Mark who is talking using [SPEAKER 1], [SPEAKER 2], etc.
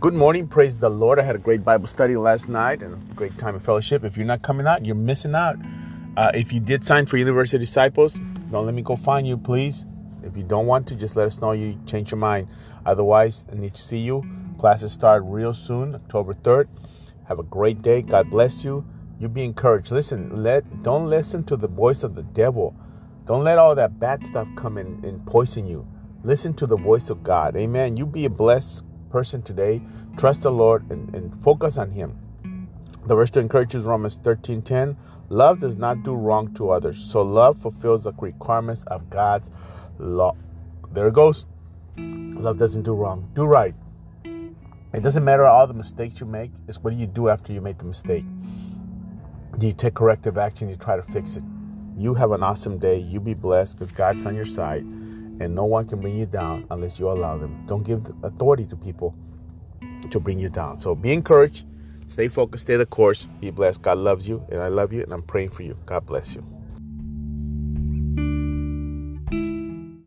[SPEAKER 1] Good morning. Praise the Lord. I had a great Bible study last night and a great time of fellowship. If you're not coming out, you're missing out. Uh, if you did sign for University Disciples, don't let me go find you, please. If you don't want to, just let us know you change your mind. Otherwise, I need to see you. Classes start real soon, October 3rd. Have a great day. God bless you. You be encouraged. Listen, let don't listen to the voice of the devil. Don't let all that bad stuff come in and poison you. Listen to the voice of God. Amen. You be a blessed person today. Trust the Lord and, and focus on Him. The verse to encourage you is Romans 13 10. Love does not do wrong to others, so love fulfills the requirements of God's law. There it goes. Love doesn't do wrong. Do right. It doesn't matter all the mistakes you make, it's what do you do after you make the mistake. Do you take corrective action? You try to fix it. You have an awesome day. You be blessed because God's on your side and no one can bring you down unless you allow them. Don't give authority to people to bring you down. So be encouraged, stay focused, stay the course, be blessed. God loves you, and I love you, and I'm praying for you. God bless you.